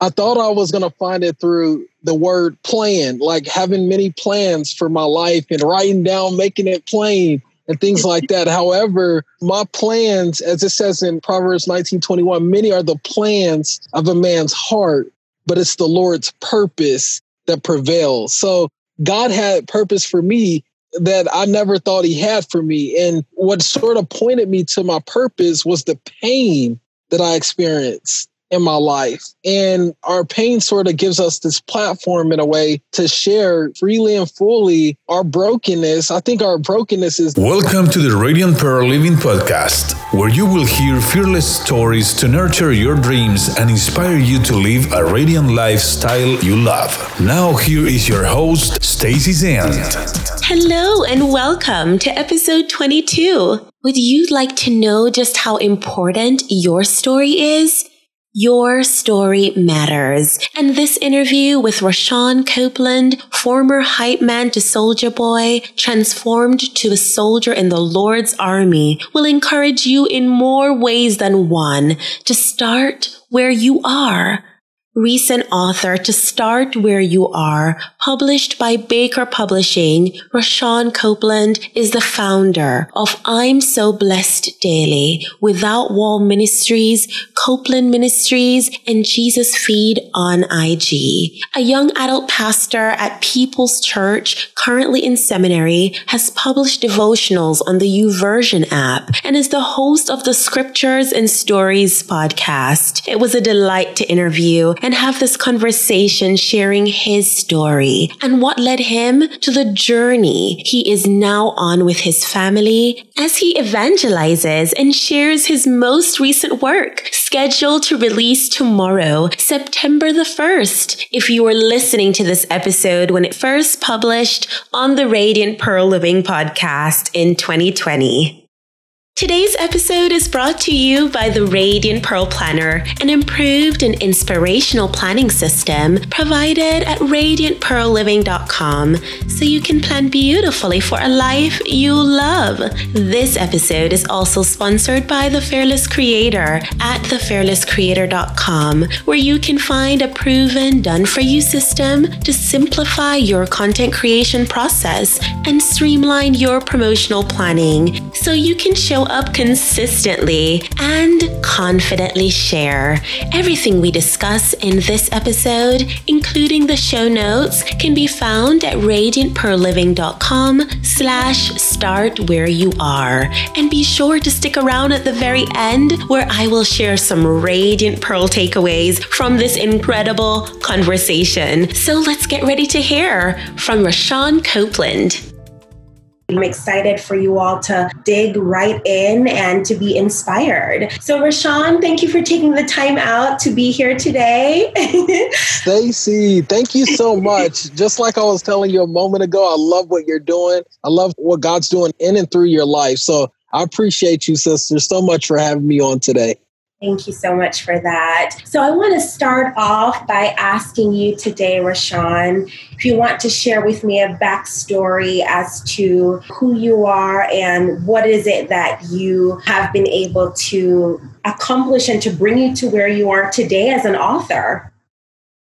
I thought I was going to find it through the word plan, like having many plans for my life and writing down, making it plain and things like that. However, my plans, as it says in Proverbs 19:21, many are the plans of a man's heart, but it's the Lord's purpose that prevails. So God had purpose for me that I never thought he had for me. And what sort of pointed me to my purpose was the pain that I experienced in my life. And our pain sort of gives us this platform in a way to share freely and fully our brokenness. I think our brokenness is. Welcome to the Radiant Pearl Living Podcast, where you will hear fearless stories to nurture your dreams and inspire you to live a radiant lifestyle you love. Now, here is your host, Stacy Zand. Hello, and welcome to episode 22. Would you like to know just how important your story is? Your story matters. And this interview with Rashawn Copeland, former hype man to Soulja Boy, transformed to a soldier in the Lord's army, will encourage you in more ways than one to start where you are recent author to start where you are, published by Baker Publishing, Rashawn Copeland is the founder of I'm So Blessed Daily, Without Wall Ministries, Copeland Ministries, and Jesus Feed on IG. A young adult pastor at People's Church, currently in seminary, has published devotionals on the YouVersion app and is the host of the Scriptures and Stories podcast. It was a delight to interview and have this conversation sharing his story and what led him to the journey he is now on with his family as he evangelizes and shares his most recent work scheduled to release tomorrow, September the 1st. If you were listening to this episode when it first published on the Radiant Pearl Living podcast in 2020. Today's episode is brought to you by the Radiant Pearl Planner, an improved and inspirational planning system provided at radiantpearlliving.com so you can plan beautifully for a life you love. This episode is also sponsored by The Fearless Creator at thefearlesscreator.com, where you can find a proven done for you system to simplify your content creation process and streamline your promotional planning so you can show up consistently and confidently share. Everything we discuss in this episode, including the show notes, can be found at radiantpearlliving.com slash start where you are. And be sure to stick around at the very end where I will share some Radiant Pearl takeaways from this incredible conversation. So let's get ready to hear from Rashawn Copeland. I'm excited for you all to dig right in and to be inspired. So, Rashawn, thank you for taking the time out to be here today. Stacy, thank you so much. Just like I was telling you a moment ago, I love what you're doing. I love what God's doing in and through your life. So, I appreciate you, sister, so much for having me on today. Thank you so much for that. So, I want to start off by asking you today, Rashawn, if you want to share with me a backstory as to who you are and what is it that you have been able to accomplish and to bring you to where you are today as an author.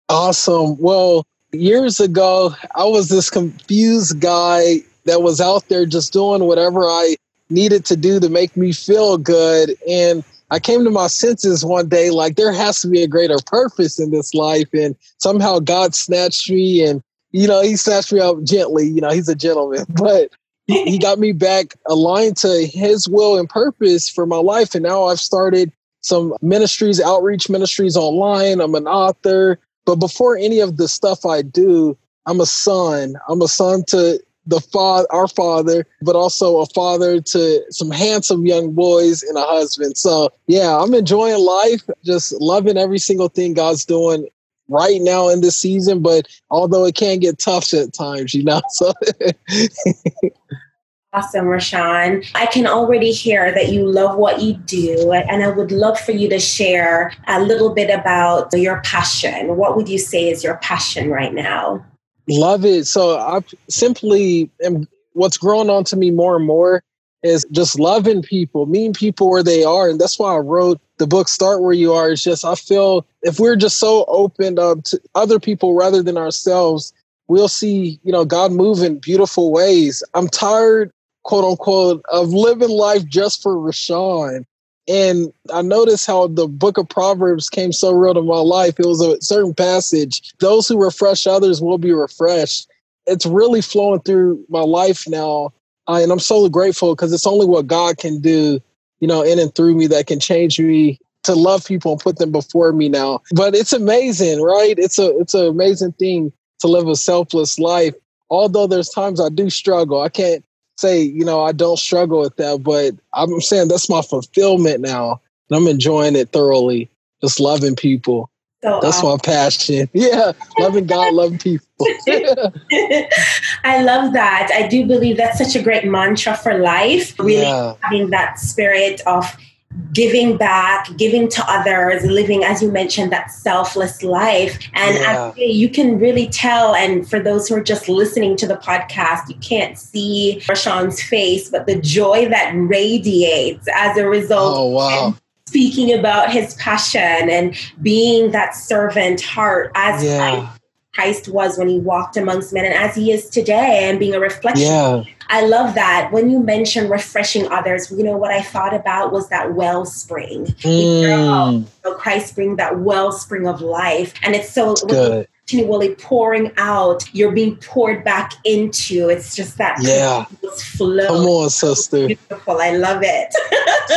Awesome. Well, years ago, I was this confused guy that was out there just doing whatever I needed to do to make me feel good. And I came to my senses one day, like there has to be a greater purpose in this life. And somehow God snatched me and, you know, he snatched me up gently. You know, he's a gentleman, but he got me back aligned to his will and purpose for my life. And now I've started some ministries, outreach ministries online. I'm an author. But before any of the stuff I do, I'm a son. I'm a son to the father, our father, but also a father to some handsome young boys and a husband. So yeah, I'm enjoying life, just loving every single thing God's doing right now in this season. But although it can get tough at times, you know. So. Awesome, Rashawn. I can already hear that you love what you do, and I would love for you to share a little bit about your passion. What would you say is your passion right now? Love it. So I simply am what's growing on to me more and more is just loving people, meeting people where they are. And that's why I wrote the book Start Where You Are. It's just, I feel if we're just so opened up to other people rather than ourselves, we'll see, you know, God move in beautiful ways. I'm tired, quote unquote, of living life just for Rashawn. And I noticed how the book of Proverbs came so real to my life. It was a certain passage. Those who refresh others will be refreshed. It's really flowing through my life now uh, and I'm so grateful because it's only what God can do, you know, in and through me that can change me to love people and put them before me now. But it's amazing, right? It's a it's an amazing thing to live a selfless life. Although there's times I do struggle. I can't say, you know, I don't struggle with that, but I'm saying that's my fulfillment now. And I'm enjoying it thoroughly. Just loving people. So That's my passion. Yeah, loving God, loving people. I love that. I do believe that's such a great mantra for life. Really yeah. having that spirit of giving back, giving to others, living, as you mentioned, that selfless life. And yeah. you can really tell. And for those who are just listening to the podcast, you can't see Rashawn's face, but the joy that radiates as a result. Oh, wow speaking about his passion and being that servant heart as yeah. Christ was when he walked amongst men and as he is today and being a reflection. Yeah. I love that. When you mention refreshing others, you know, what I thought about was that wellspring. Mm. Christ bring that wellspring of life. And it's so good continually pouring out, you're being poured back into. It's just that yeah. flow. Come on, sister. Beautiful. I love it.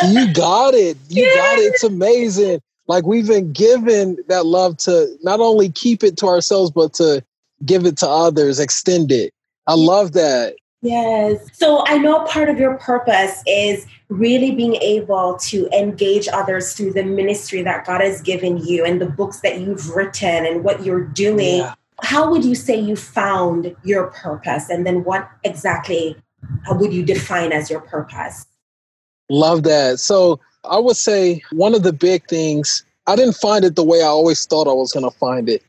you got it. You yeah. got it. It's amazing. Like we've been given that love to not only keep it to ourselves, but to give it to others, extend it. I love that. Yes. So I know part of your purpose is really being able to engage others through the ministry that God has given you and the books that you've written and what you're doing. Yeah. How would you say you found your purpose? And then what exactly would you define as your purpose? Love that. So I would say one of the big things, I didn't find it the way I always thought I was going to find it.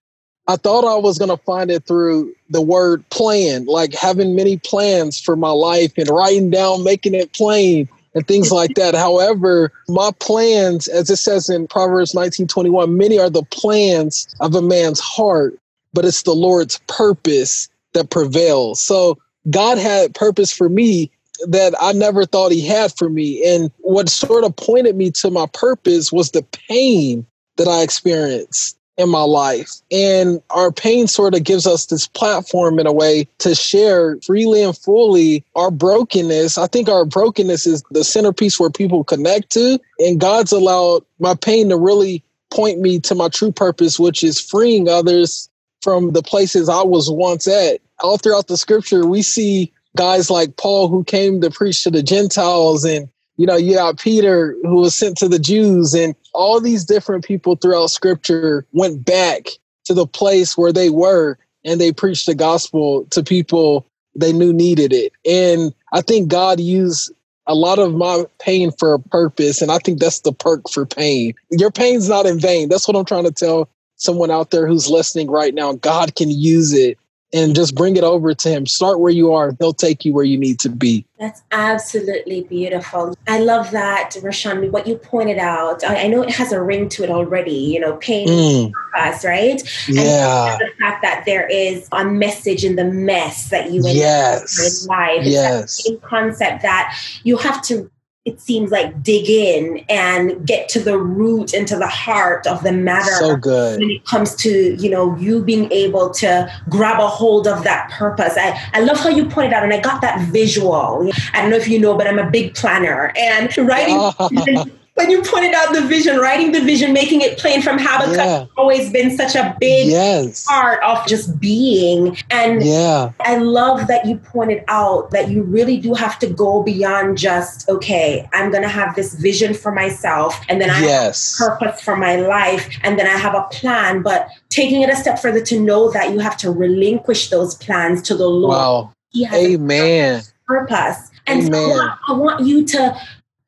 I thought I was going to find it through the word plan, like having many plans for my life and writing down, making it plain and things like that. However, my plans, as it says in Proverbs 19:21, many are the plans of a man's heart, but it's the Lord's purpose that prevails. So God had purpose for me that I never thought he had for me. And what sort of pointed me to my purpose was the pain that I experienced in my life. And our pain sort of gives us this platform in a way to share freely and fully our brokenness. I think our brokenness is the centerpiece where people connect to. And God's allowed my pain to really point me to my true purpose, which is freeing others from the places I was once at. All throughout the scripture, we see guys like Paul who came to preach to the Gentiles and you know, you got Peter who was sent to the Jews, and all these different people throughout scripture went back to the place where they were and they preached the gospel to people they knew needed it. And I think God used a lot of my pain for a purpose. And I think that's the perk for pain. Your pain's not in vain. That's what I'm trying to tell someone out there who's listening right now. God can use it and just bring it over to him. Start where you are. He'll take you where you need to be. That's absolutely beautiful. I love that, Rashawn, what you pointed out. I, I, know it has a ring to it already, you know, pain mm. us, right? Yeah. And the fact that there is a message in the mess that you yes. in life. It's yes. that concept that you have to it seems like dig in and get to the root and to the heart of the matter so good. when it comes to you know you being able to grab a hold of that purpose. I, I love how you pointed out and i got that visual. I don't know if you know but i'm a big planner and writing when you pointed out the vision, writing the vision, making it plain from Habakkuk yeah. always been such a big yes. part of just being. And yeah. I love that you pointed out that you really do have to go beyond just, okay, I'm going to have this vision for myself and then I yes. have purpose for my life and then I have a plan. But taking it a step further to know that you have to relinquish those plans to the Lord. Wow. Amen. Purpose. And Amen. so I want, I want you to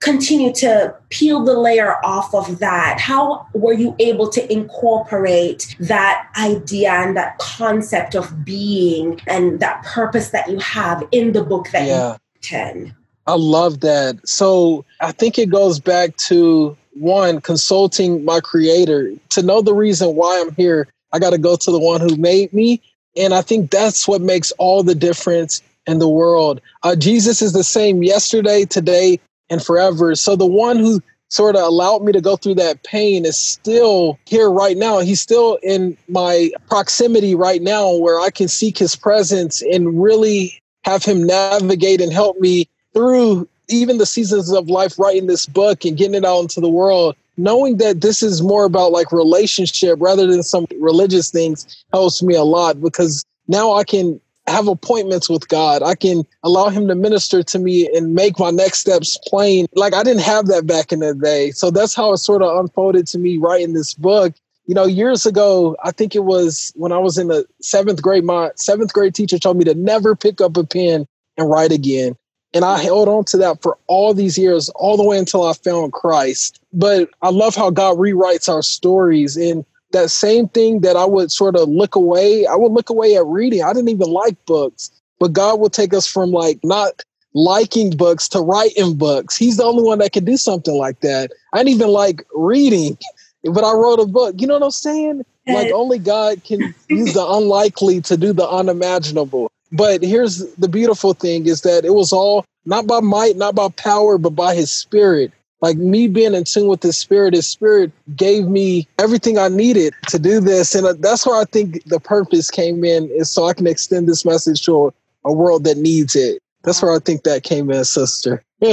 continue to peel the layer off of that how were you able to incorporate that idea and that concept of being and that purpose that you have in the book that yeah. you written I love that. So I think it goes back to one, consulting my creator to know the reason why I'm here. I got to go to the one who made me. And I think that's what makes all the difference in the world. Uh, Jesus is the same yesterday, today, and forever. So the one who sort of allowed me to go through that pain is still here right now. He's still in my proximity right now where I can seek his presence and really have him navigate and help me through even the seasons of life writing this book and getting it out into the world knowing that this is more about like relationship rather than some religious things helps me a lot because now I can have appointments with God. I can allow him to minister to me and make my next steps plain. Like I didn't have that back in the day. So that's how it sort of unfolded to me writing this book. You know, years ago, I think it was when I was in the seventh grade, my seventh grade teacher told me to never pick up a pen and write again. And I held on to that for all these years, all the way until I found Christ. But I love how God rewrites our stories. And that same thing that I would sort of look away. I would look away at reading. I didn't even like books, but God will take us from like not liking books to writing books. He's the only one that can do something like that. I didn't even like reading, but I wrote a book. You know what I'm saying? Like only God can use the unlikely to do the unimaginable. But here's the beautiful thing is that it was all not by might, not by power, but by his spirit like me being in tune with his spirit his spirit gave me everything i needed to do this and uh, that's where i think the purpose came in is so i can extend this message to a, a world that needs it that's where i think that came in sister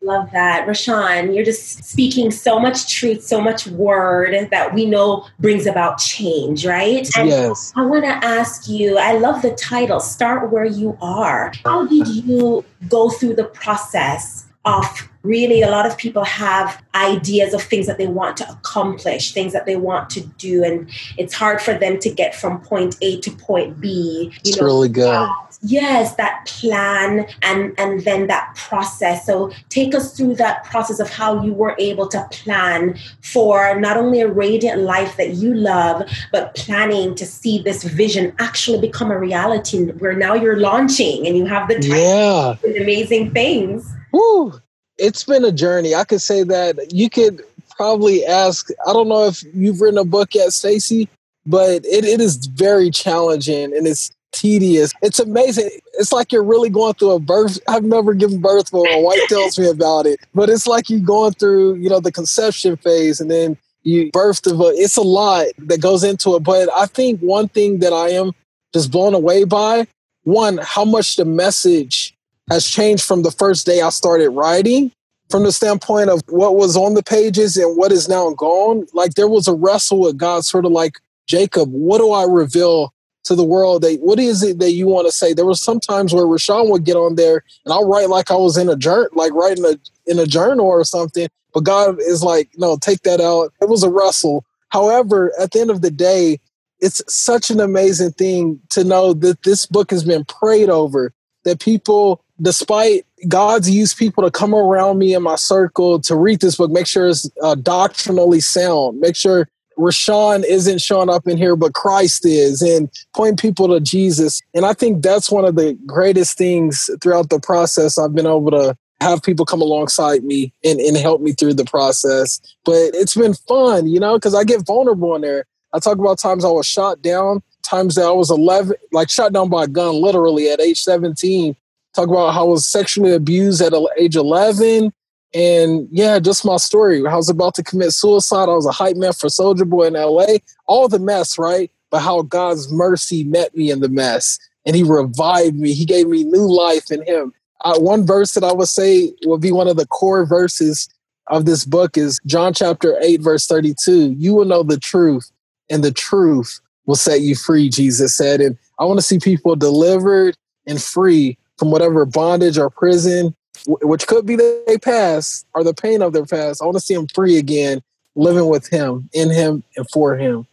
Love that. Rashawn, you're just speaking so much truth, so much word that we know brings about change, right? And yes. I want to ask you I love the title, Start Where You Are. How did you go through the process of really a lot of people have ideas of things that they want to accomplish things that they want to do and it's hard for them to get from point a to point b you it's know? really good. Yes that plan and and then that process. So take us through that process of how you were able to plan for not only a radiant life that you love but planning to see this vision actually become a reality. Where now you're launching and you have the time yeah. amazing things Woo! It's been a journey. I could say that you could probably ask. I don't know if you've written a book yet, Stacy, but it, it is very challenging and it's tedious. It's amazing. It's like you're really going through a birth. I've never given birth, but my wife tells me about it. But it's like you're going through, you know, the conception phase and then you birth of a, it's a lot that goes into it. But I think one thing that I am just blown away by, one, how much the message has changed from the first day I started writing from the standpoint of what was on the pages and what is now gone. Like there was a wrestle with God, sort of like Jacob, what do I reveal to the world? That what is it that you want to say? There was some times where Rashawn would get on there and I'll write like I was in a journal, like writing a in a journal or something. But God is like, no, take that out. It was a wrestle. However, at the end of the day, it's such an amazing thing to know that this book has been prayed over, that people despite God's used people to come around me in my circle to read this book, make sure it's uh, doctrinally sound, make sure Rashawn isn't showing up in here, but Christ is, and point people to Jesus. And I think that's one of the greatest things throughout the process. I've been able to have people come alongside me and, and help me through the process. But it's been fun, you know, because I get vulnerable in there. I talk about times I was shot down, times that I was 11, like shot down by a gun literally at age 17 talk about how I was sexually abused at age 11. And yeah, just my story. I was about to commit suicide. I was a hype man for Soulja Boy in LA. All the mess, right? But how God's mercy met me in the mess and he revived me. He gave me new life in him. Uh, one verse that I would say would be one of the core verses of this book is John chapter 8, verse 32. You will know the truth, and the truth will set you free, Jesus said. And I want to see people delivered and free from whatever bondage or prison, which could be their past or the pain of their past. I want to see them free again, living with Him, in Him, and for Him.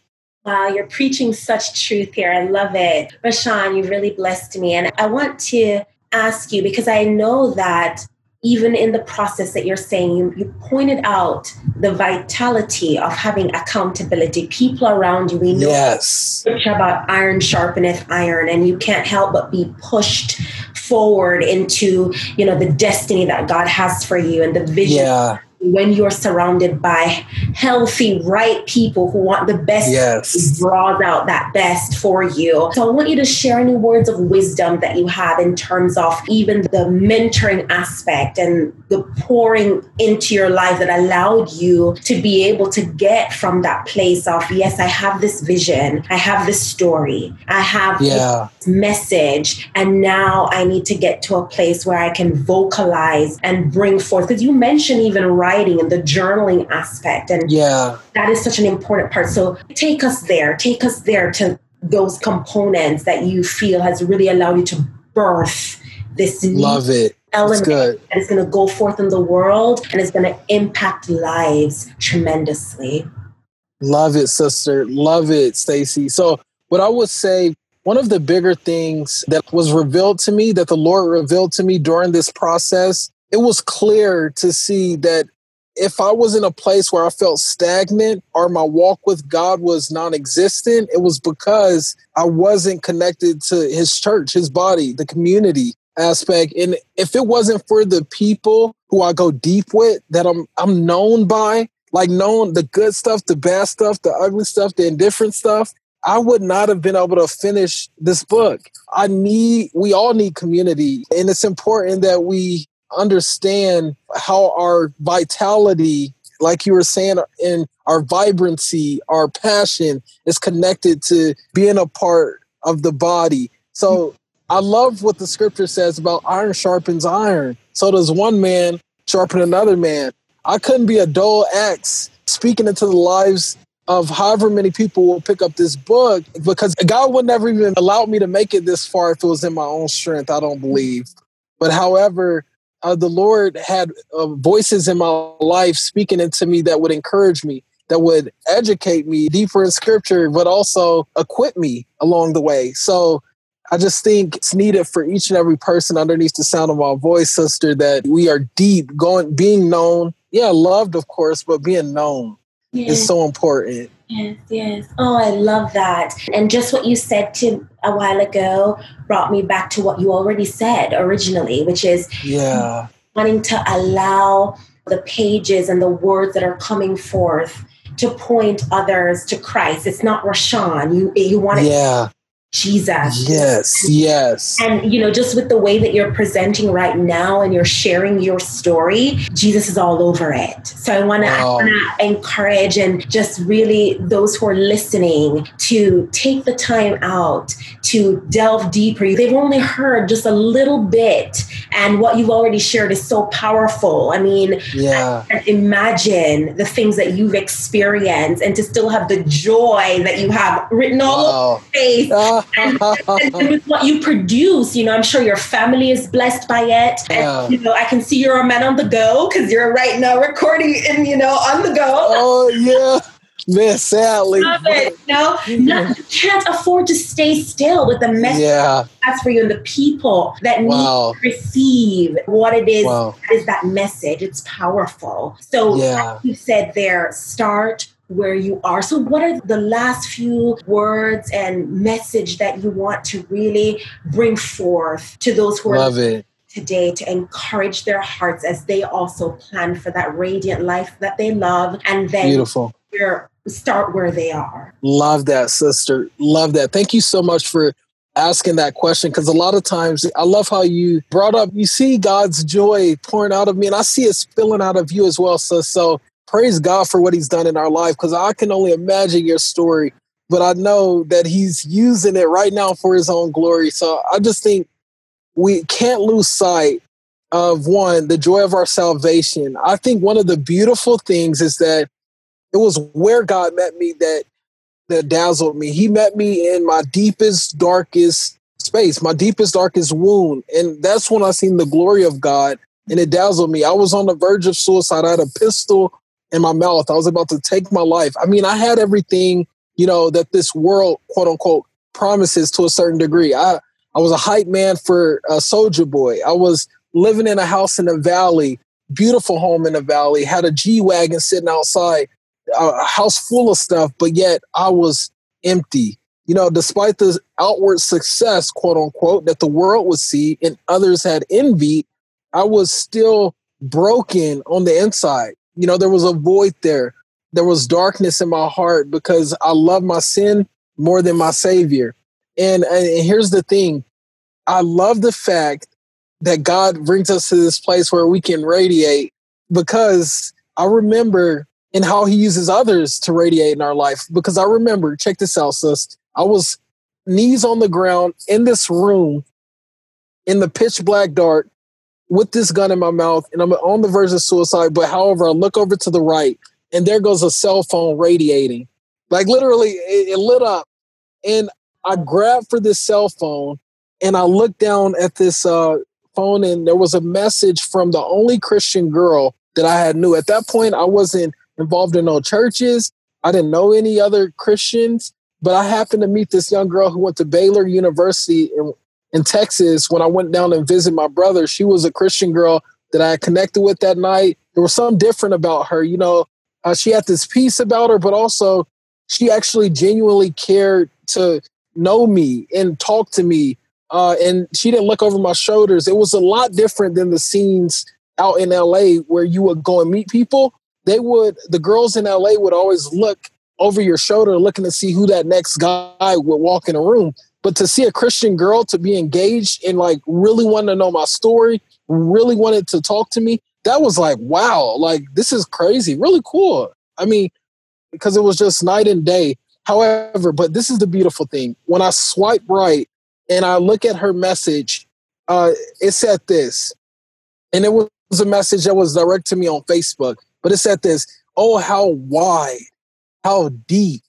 Wow, you're preaching such truth here. I love it. Rashawn, you really blessed me. And I want to ask you because I know that even in the process that you're saying, you, you pointed out the vitality of having accountability. People around you, we know yes. about iron sharpeneth iron, and you can't help but be pushed forward into you know the destiny that God has for you and the vision yeah when you're surrounded by healthy, right people who want the best, yes. draws out that best for you. So I want you to share any words of wisdom that you have in terms of even the mentoring aspect and the pouring into your life that allowed you to be able to get from that place of, yes, I have this vision, I have this story, I have yeah. This message, and now I need to get to a place where I can vocalize and bring forth. Because you mentioned even writing and the journaling aspect. And yeah, that is such an important part. So take us there, take us there to those components that you feel has really allowed you to birth this love it element that is going to go forth in the world and is going to impact lives tremendously. Love it, sister. Love it, Stacy. So, what I would say, one of the bigger things that was revealed to me, that the Lord revealed to me during this process, it was clear to see that if I was in a place where I felt stagnant or my walk with God was non existent, it was because I wasn't connected to his church, his body, the community aspect. And if it wasn't for the people who I go deep with that I'm I'm known by, like known the good stuff, the bad stuff, the ugly stuff, the indifferent stuff, I would not have been able to finish this book. I need we all need community. And it's important that we understand how our vitality, like you were saying, in our vibrancy, our passion is connected to being a part of the body. So I love what the scripture says about iron sharpens iron. So does one man sharpen another man. I couldn't be a dull axe speaking into the lives of however many people will pick up this book because God would never even allow me to make it this far if it was in my own strength. I don't believe. But however, uh, the Lord had uh, voices in my life speaking into me that would encourage me, that would educate me deeper in scripture, but also equip me along the way. So I just think it's needed for each and every person underneath the sound of my voice, sister, that we are deep, going, being known. Yeah, loved, of course, but being known yes. is so important. Yes, yes. Oh, I love that. And just what you said to a while ago brought me back to what you already said originally, which is yeah, wanting to allow the pages and the words that are coming forth to point others to Christ. It's not Rashawn. You you want it yeah. Jesus. Yes, yes. And, you know, just with the way that you're presenting right now and you're sharing your story, Jesus is all over it. So I want to wow. encourage and just really those who are listening to take the time out to delve deeper. They've only heard just a little bit, and what you've already shared is so powerful. I mean, yeah. imagine the things that you've experienced and to still have the joy that you have written all wow. over your face ah. And, and, with what you produce, you know, I'm sure your family is blessed by it. And, you know, I can see you're a man on the go because you're right now recording and, you know, on the go. Oh, yeah. Man, sadly. Love it. No, no, you can't afford to stay still with the message yeah. that's for you and the people that wow. need to receive what it is wow. that is that message. It's powerful. So, yeah. like you said there, start where you are. So, what are the last few words and message that you want to really bring forth to those who Love are it. today to encourage their hearts as they also plan for that radiant life that they love and then beautiful start where they are. Love that, sister. Love that. Thank you so much for asking that question because a lot of times I love how you brought up, you see God's joy pouring out of me, and I see it spilling out of you as well. So, so praise God for what He's done in our life because I can only imagine your story, but I know that He's using it right now for His own glory. So I just think we can't lose sight of one, the joy of our salvation. I think one of the beautiful things is that it was where God met me that that dazzled me. He met me in my deepest, darkest space, my deepest, darkest wound. And that's when I seen the glory of God and it dazzled me. I was on the verge of suicide. I had a pistol in my mouth. I was about to take my life. I mean, I had everything, you know, that this world, quote unquote, promises to a certain degree. I, I was a hype man for a Soulja Boy. I was living in a house in the valley, beautiful home in the valley, had a G Wagon sitting outside, a house full of stuff, but yet I was empty. You know, despite the outward success, quote unquote, that the world would see and others had envied, I was still broken on the inside. You know, there was a void there. There was darkness in my heart because I love my sin more than my savior. And, and here's the thing I love the fact that God brings us to this place where we can radiate because I remember and how he uses others to radiate in our life. Because I remember, check this out, sis. I was knees on the ground in this room in the pitch black dark with this gun in my mouth and I'm on the verge of suicide. But however, I look over to the right and there goes a cell phone radiating. Like literally, it, it lit up. And I grabbed for this cell phone and I looked down at this uh, phone and there was a message from the only Christian girl that I had knew. At that point, I wasn't involved in no churches. I didn't know any other Christians, but I happened to meet this young girl who went to Baylor University in, in Texas when I went down and visit my brother. She was a Christian girl that I connected with that night. There was something different about her. You know, uh, she had this peace about her, but also she actually genuinely cared to know me and talk to me uh, and she didn't look over my shoulders. It was a lot different than the scenes out in LA where you would go and meet people. They would, the girls in LA would always look over your shoulder looking to see who that next guy would walk in a room. But to see a Christian girl to be engaged and like really wanted to know my story, really wanted to talk to me, that was like, wow, like this is crazy, really cool. I mean, because it was just night and day. However, but this is the beautiful thing. When I swipe right, and I look at her message, uh, it said this, and it was a message that was direct to me on Facebook, but it said this Oh, how wide, how deep,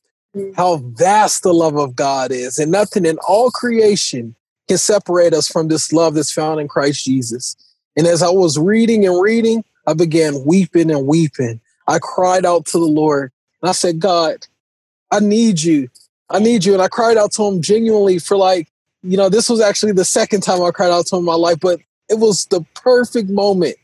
how vast the love of God is, and nothing in all creation can separate us from this love that's found in Christ Jesus. And as I was reading and reading, I began weeping and weeping. I cried out to the Lord and I said, God, I need you. I need you. And I cried out to him genuinely for like you know, this was actually the second time I cried out to him in my life, but it was the perfect moment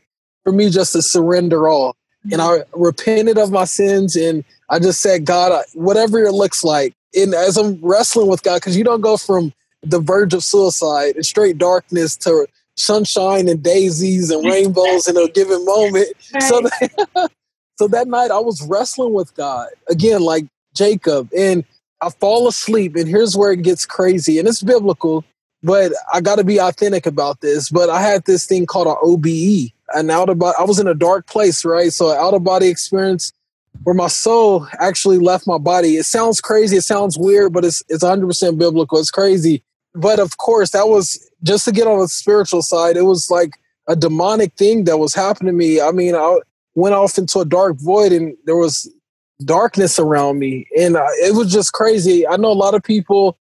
for me just to surrender all. And I repented of my sins and I just said, God, whatever it looks like, and as I'm wrestling with God, because you don't go from the verge of suicide and straight darkness to sunshine and daisies and rainbows in a given moment. Right. So, that, so that night I was wrestling with God again, like Jacob, and I fall asleep, and here's where it gets crazy, and it's biblical, but I got to be authentic about this. But I had this thing called an OBE, an out of body. I was in a dark place, right? So out of body experience where my soul actually left my body. It sounds crazy, it sounds weird, but it's it's 100 percent biblical. It's crazy, but of course, that was just to get on the spiritual side. It was like a demonic thing that was happening to me. I mean, I went off into a dark void, and there was darkness around me. And uh, it was just crazy. I know a lot of people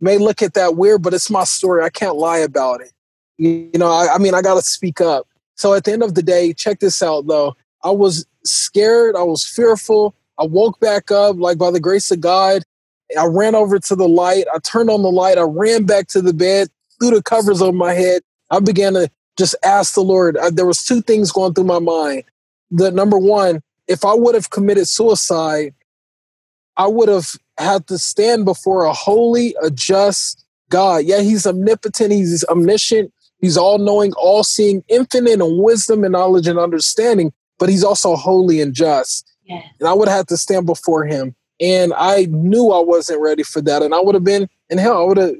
may look at that weird, but it's my story. I can't lie about it. You, know, I, I mean, I got to speak up. So at the end of the day, check this out though. I was scared. I was fearful. I woke back up, like by the grace of God. I ran over to the light. I turned on the light. I ran back to the bed, threw the covers over my head. I began to just ask the Lord. I, there was two things going through my mind. The number one, if I would have committed suicide, I would have had to stand before a holy, a just God. Yeah, he's omnipotent, he's omniscient, he's all knowing, all seeing, infinite in wisdom and knowledge and understanding, but he's also holy and just. Yeah. And I would have had to stand before him. And I knew I wasn't ready for that. And I would have been in hell. I would have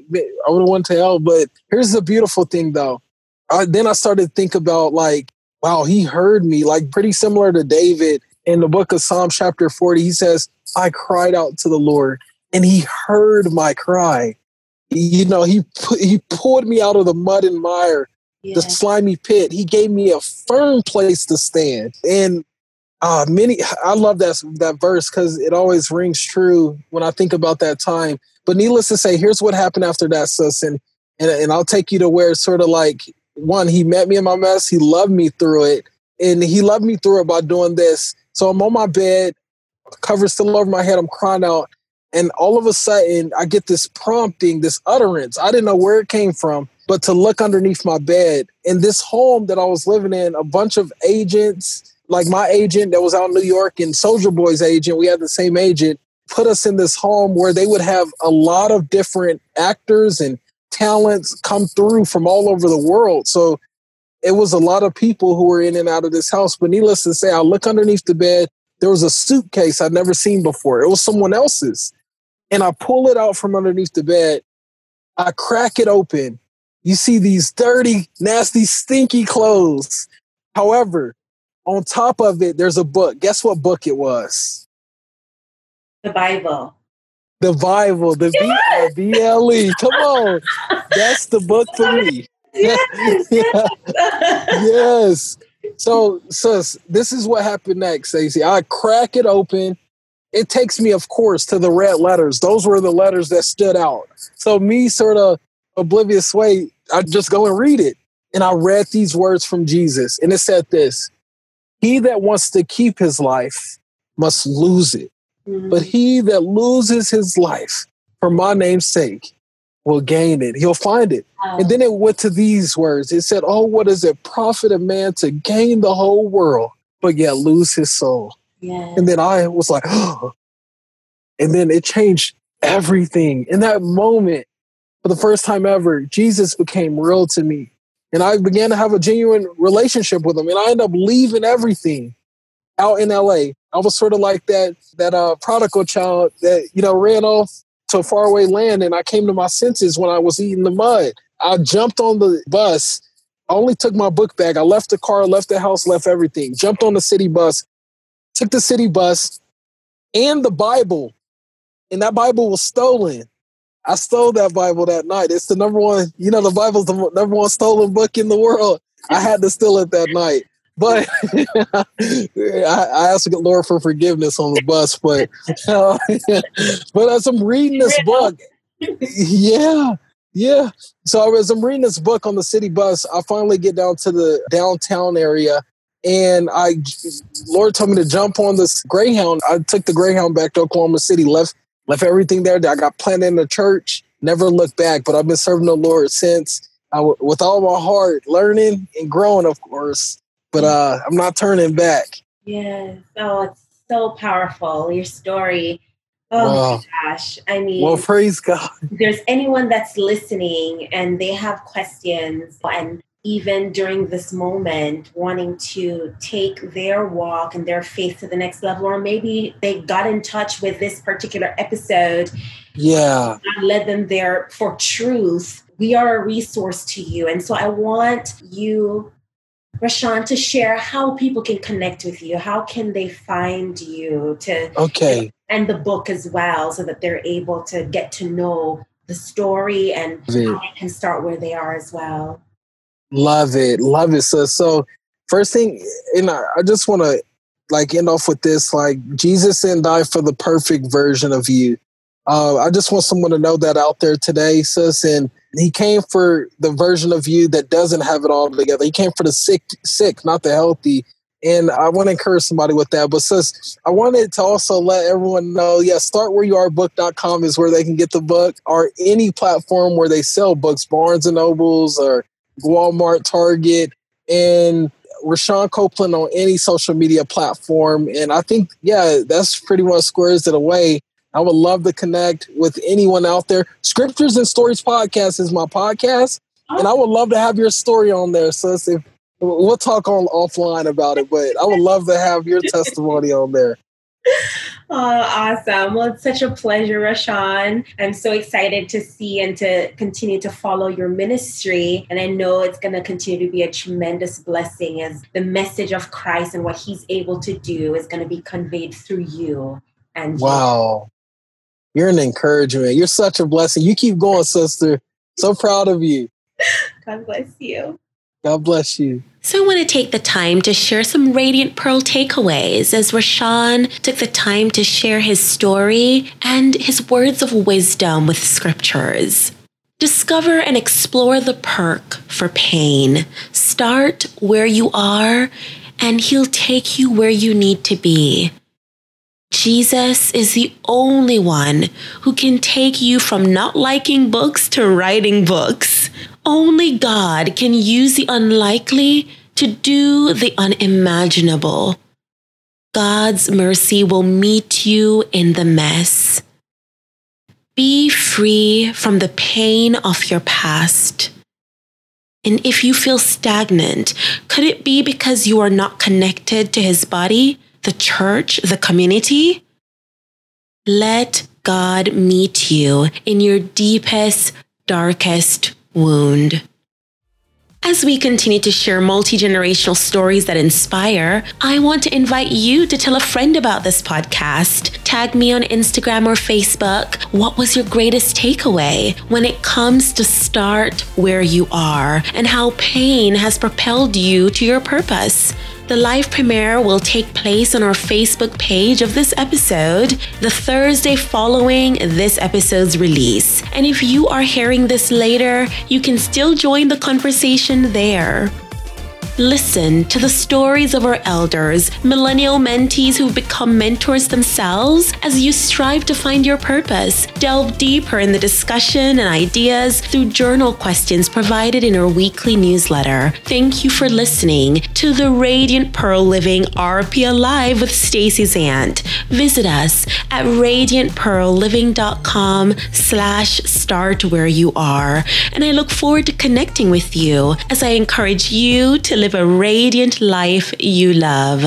I would have went to hell. But here's the beautiful thing though. I, then I started to think about like, wow, he heard me, like pretty similar to David in the book of Psalm chapter 40, he says, I cried out to the Lord and he heard my cry. You know, he he pulled me out of the mud and mire, yeah. the slimy pit. He gave me a firm place to stand. And uh, many, I love that that verse because it always rings true when I think about that time. But needless to say, here's what happened after that, sis, and and, and I'll take you to where it's sort of like one, he met me in my mess, he loved me through it, and he loved me through it by doing this. So I'm on my bed, cover still over my head, I'm crying out. And all of a sudden, I get this prompting, this utterance. I didn't know where it came from. but to look underneath my bed. In this home that I was living in, a bunch of agents, like my agent that was out in New York and Soulja Boy's agent, we had the same agent, put us in this home where they would have a lot of different actors and talents come through from all over the world. So it was a lot of people who were in and out of this house. But needless to say, I look underneath the bed. There was a suitcase I'd never seen before. It was someone else's. And I pull it out from underneath the bed. I crack it open. You see these dirty, nasty, stinky clothes. However, on top of it, there's a book. Guess what book it was? The Bible. The Bible, the yes! B L E. Come on. That's the book for me. Yes. yes. So, sis, this is what happened next, Stacy. I crack it open. It takes me, of course, to the red letters. Those were the letters that stood out. So, me sort of oblivious way, I just go and read it. And I read these words from Jesus. And it said this He that wants to keep his life must lose it. Mm-hmm. But he that loses his life for my name's sake will gain it. He'll find it. Wow. And then it went to these words. It said, Oh, what is it profit a man to gain the whole world, but yet lose his soul? Yeah. And then I was like, oh. And then it changed everything. In that moment, for the first time ever, Jesus became real to me. And I began to have a genuine relationship with him. And I ended up leaving everything out in LA. I was sort of like that that uh, prodigal child that you know ran off to a faraway land, and I came to my senses when I was eating the mud. I jumped on the bus. I only took my book bag. I left the car, left the house, left everything. Jumped on the city bus, took the city bus and the Bible, and that Bible was stolen. I stole that Bible that night. It's the number one, you know, the Bible's the number one stolen book in the world. I had to steal it that night. But I, I asked the Lord for forgiveness on the bus. But uh, but as I'm reading this book, yeah, yeah. So as I'm reading this book on the city bus, I finally get down to the downtown area, and I, Lord told me to jump on this Greyhound. I took the Greyhound back to Oklahoma City, left left everything there. I got planted in the church, never looked back. But I've been serving the Lord since. I, with all my heart, learning and growing, of course but uh, I'm not turning back. Yes. Oh, it's so powerful. Your story. Oh wow. gosh. I mean, well, praise God. there's anyone that's listening and they have questions and even during this moment wanting to take their walk and their faith to the next level or maybe they got in touch with this particular episode. Yeah. Led them there for truth. We are a resource to you. And so i want you Rashawn, to share how people can connect with you. How can they find you to okay. and the book as well, so that they're able to get to know the story and how they can start where they are as well. Love it, love it. So, so first thing, and I, I just want to like end off with this: like Jesus didn't die for the perfect version of you. Uh, I just want someone to know that out there today, sis, and he came for the version of you that doesn't have it all together. He came for the sick, sick, not the healthy. And I want to encourage somebody with that. But sis, I wanted to also let everyone know, yeah, startwhereyouarebook.com is where they can get the book or any platform where they sell books, Barnes and Nobles or Walmart, Target, and Rashawn Copeland on any social media platform. And I think, yeah, that's pretty much squares it away. I would love to connect with anyone out there. Scriptures and Stories Podcast is my podcast, and I would love to have your story on there. So if we'll talk on offline about it, but I would love to have your testimony on there. Oh, awesome. Well, it's such a pleasure, Rashawn. I'm so excited to see and to continue to follow your ministry. And I know it's going to continue to be a tremendous blessing as the message of Christ and what he's able to do is going to be conveyed through you. And wow. You're an encouragement. You're such a blessing. You keep going, sister. So proud of you. God bless you. God bless you. So I want to take the time to share some Radiant Pearl takeaways as Rashawn took the time to share his story and his words of wisdom with scriptures. Discover and explore the perk for pain. Start where you are, and he'll take you where you need to be. Jesus is the only one who can take you from not liking books to writing books. Only God can use the unlikely to do the unimaginable. God's mercy will meet you in the mess. Be free from the pain of your past. And if you feel stagnant, could it be because you are not connected to his body, the church, the community? Let God meet you in your deepest, darkest wound. As we continue to share multi generational stories that inspire, I want to invite you to tell a friend about this podcast. Tag me on Instagram or Facebook. What was your greatest takeaway when it comes to start where you are and how pain has propelled you to your purpose? The live premiere will take place on our Facebook page of this episode the Thursday following this episode's release. And if you are hearing this later, you can still join the conversation there. Listen to the stories of our elders, millennial mentees who've become mentors themselves as you strive to find your purpose. Delve deeper in the discussion and ideas through journal questions provided in our weekly newsletter. Thank you for listening to the Radiant Pearl Living RP Alive with Stacy Zant. Visit us at radiantpearlliving.com slash start where you are. And I look forward to connecting with you as I encourage you to live a radiant life you love.